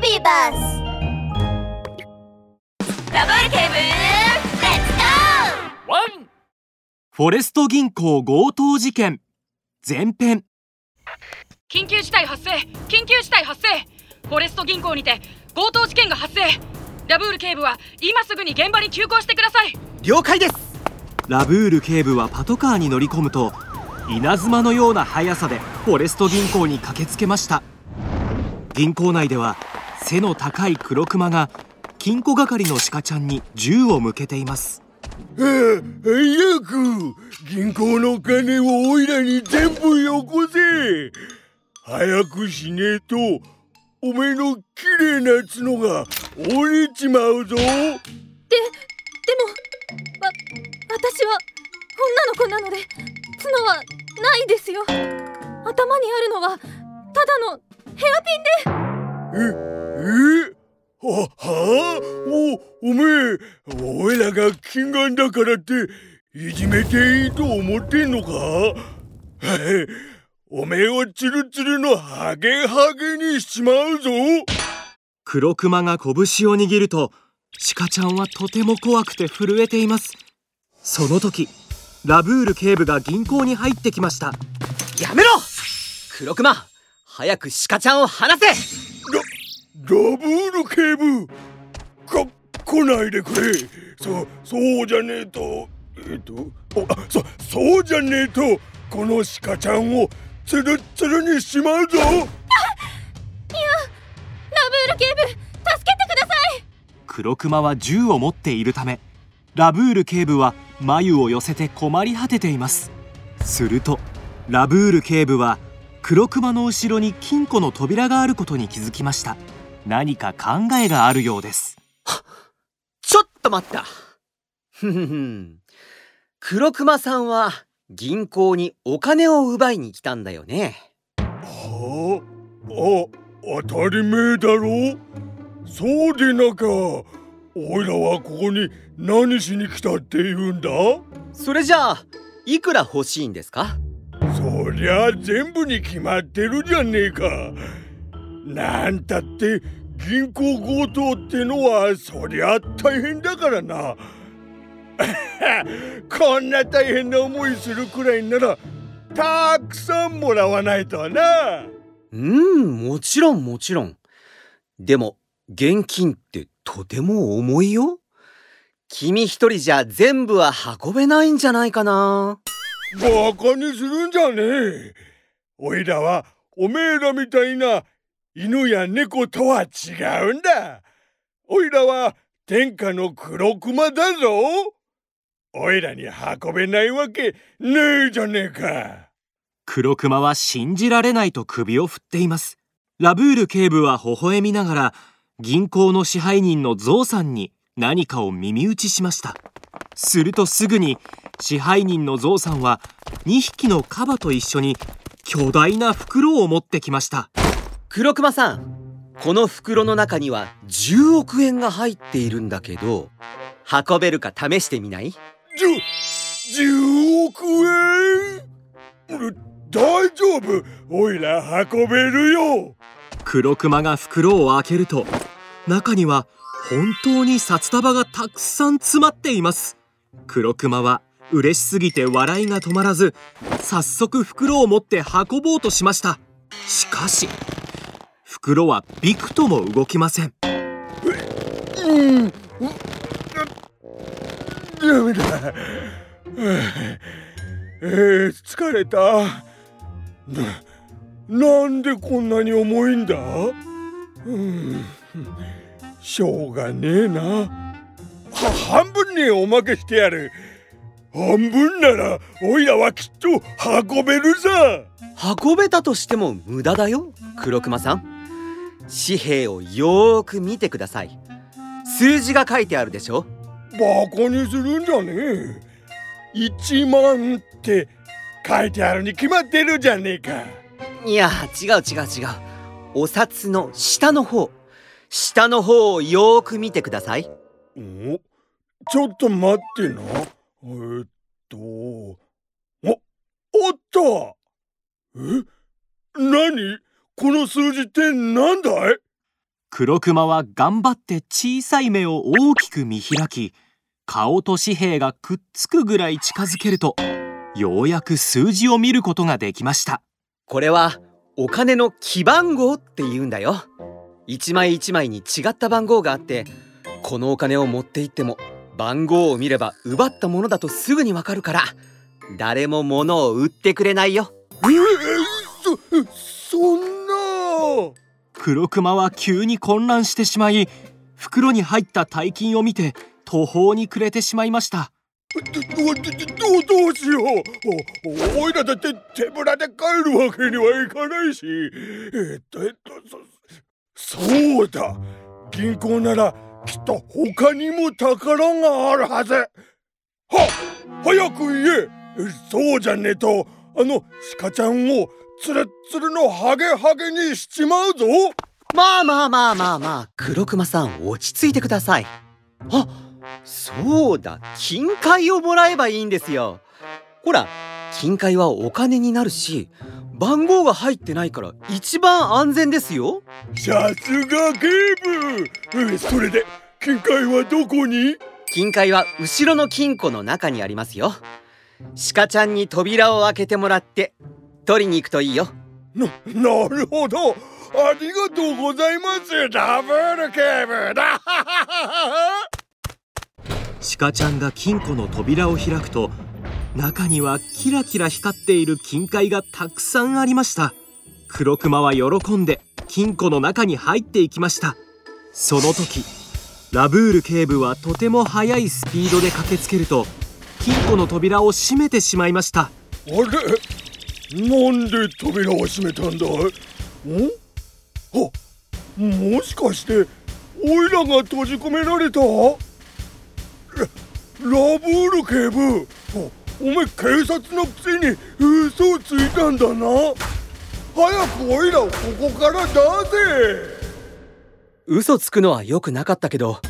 ビーバスダブルケーブルレッツゴーワンフォレスト銀行強盗事件前編緊急事態発生緊急事態発生フォレスト銀行にて強盗事件が発生ラブール警部は今すぐに現場に急行してください了解ですラブール警部はパトカーに乗り込むと稲妻のような速さでフォレスト銀行に駆けつけました銀行内では背の高い黒クマが金庫係の鹿ちゃんに銃を向けています。あ早く銀行の金をおいらに全部よこせ。早くしねえとおめえの綺麗な角が折れちまうぞ。ででもわ私は女の子なので角はないですよ。頭にあるのはただのヘアピンで。ええ？はは？あおおめえおいらが金眼だからっていじめていいと思ってんのか？は いおめえをツルツルのハゲハゲにしちまうぞ。黒クマが拳を握ると鹿ちゃんはとても怖くて震えています。その時ラブール警部が銀行に入ってきました。やめろ！黒熊早く鹿ちゃんを離せラブール警部。か来ないでくれ。そそうじゃねえと。えっと？おあそそうじゃねえと。この鹿ちゃんをツルッツルにしまうぞ。ラブール警部助けてください。黒クマは銃を持っているためラブール警部は眉を寄せて困り果てています。するとラブール警部は黒クマの後ろに金庫の扉があることに気づきました何か考えがあるようです。ちょっと待った。ふふふん。黒熊さんは銀行にお金を奪いに来たんだよね。はああ当たり前だろ。そうでなかおいらはここに何しに来たって言うんだ？それじゃあいくら欲しいんですかそりゃ全部に決まってるじゃねえかなんたって銀行強盗ってのはそりゃ大変だからな。こんな大変な思いするくらいならたくさんもらわないとな。うんもちろんもちろん。でも現金ってとても重いよ。君一人じゃ全部は運べないんじゃないかな。バカにするんじゃねえ。おいらはおめえらみたいな犬や猫とは違うんだ。おいらは天下の黒熊だぞ。おいらに運べないわけねえじゃねえか。黒クマは信じられないと首を振っています。ラブール警部は微笑みながら銀行の支配人のゾウさんに何かを耳打ちしました。するとすぐに支配人のゾウさんは2匹のカバと一緒に巨大な袋を持ってきました。黒熊さんこの袋の中には10億円が入っているんだけど運べるか試してみない？じゅ10億円？う大丈夫。おいら運べるよ。黒クマが袋を開けると中には本当に札束がたくさん詰まっています。黒クマは嬉しすぎて笑いが止まらず早速袋を持って運ぼうとしました。しかし袋はびくとも動きません。ダメだえー、疲れたなん。でこん。なに重いん。だうん。しょうがねえな半分におまけしてやる半分ならおいらはきっと運べるさ運べたとしても無駄だよ黒熊さん。紙幣をよーく見てください。数字が書いてあるでしょ？バカにするんじゃねえ。1万って書いてあるに決まってるじゃねえか。いや違う違う違う。お札の下の方。下の方をよーく見てください。おちょっと待ってな。えーっとおおったえ？何？この数字ってなんだい？黒熊は頑張って小さい目を大きく見開き顔と紙幣がくっつくぐらい近づけるとようやく数字を見ることができました。これはお金の記番号って言うんだよ。一枚一枚に違った番号があってこのお金を持って行っても番号を見れば奪ったものだとすぐにわかるから誰も物を売ってくれないよ。えー、そそんな黒熊は急に混乱してしまい袋に入った大金を見て途方に暮れてしまいました。どどどどうしよう。おおいらだって手ぶらで帰るわけにはいかないし。えっとえっとそそうだ。銀行ならきっと他にも宝があるはず。は早く言えそうじゃねえとあの鹿ちゃんをつるつるのハゲハゲにしちまうぞ。まあまあまあまあまあ黒熊さん落ち着いてください。あそうだ金塊をもらえばいいんですよ。ほら金塊はお金になるし番号が入ってないから一番安全ですよ。さすが警部それで金塊はどこに？金塊は後ろの金庫の中にありますよ。鹿ちゃんに扉を開けてもらって取りに行くといいよ。ななるほど。ありがとうございます。ダブル警部だ。鹿ちゃんが金庫の扉を開くと中にはキラキラ光っている金塊がたくさんありました。黒熊は喜んで金庫の中に入っていきました。その時ラブール警部はとても速いスピードで駆けつけると金庫の扉を閉めてしまいました。あれ？なんで扉を閉めたんだん？あもしかしてオイラが閉じ込められた？ララブール警部お前警察のくせに嘘をついたんだな。早くオイラをここから出せ！嘘つくのは良くなかったけど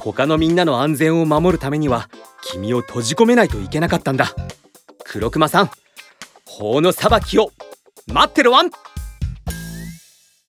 他のみんなの安全を守るためには君を閉じ込めないといけなかったんだ。黒熊さん。法の裁きを。待ってるわん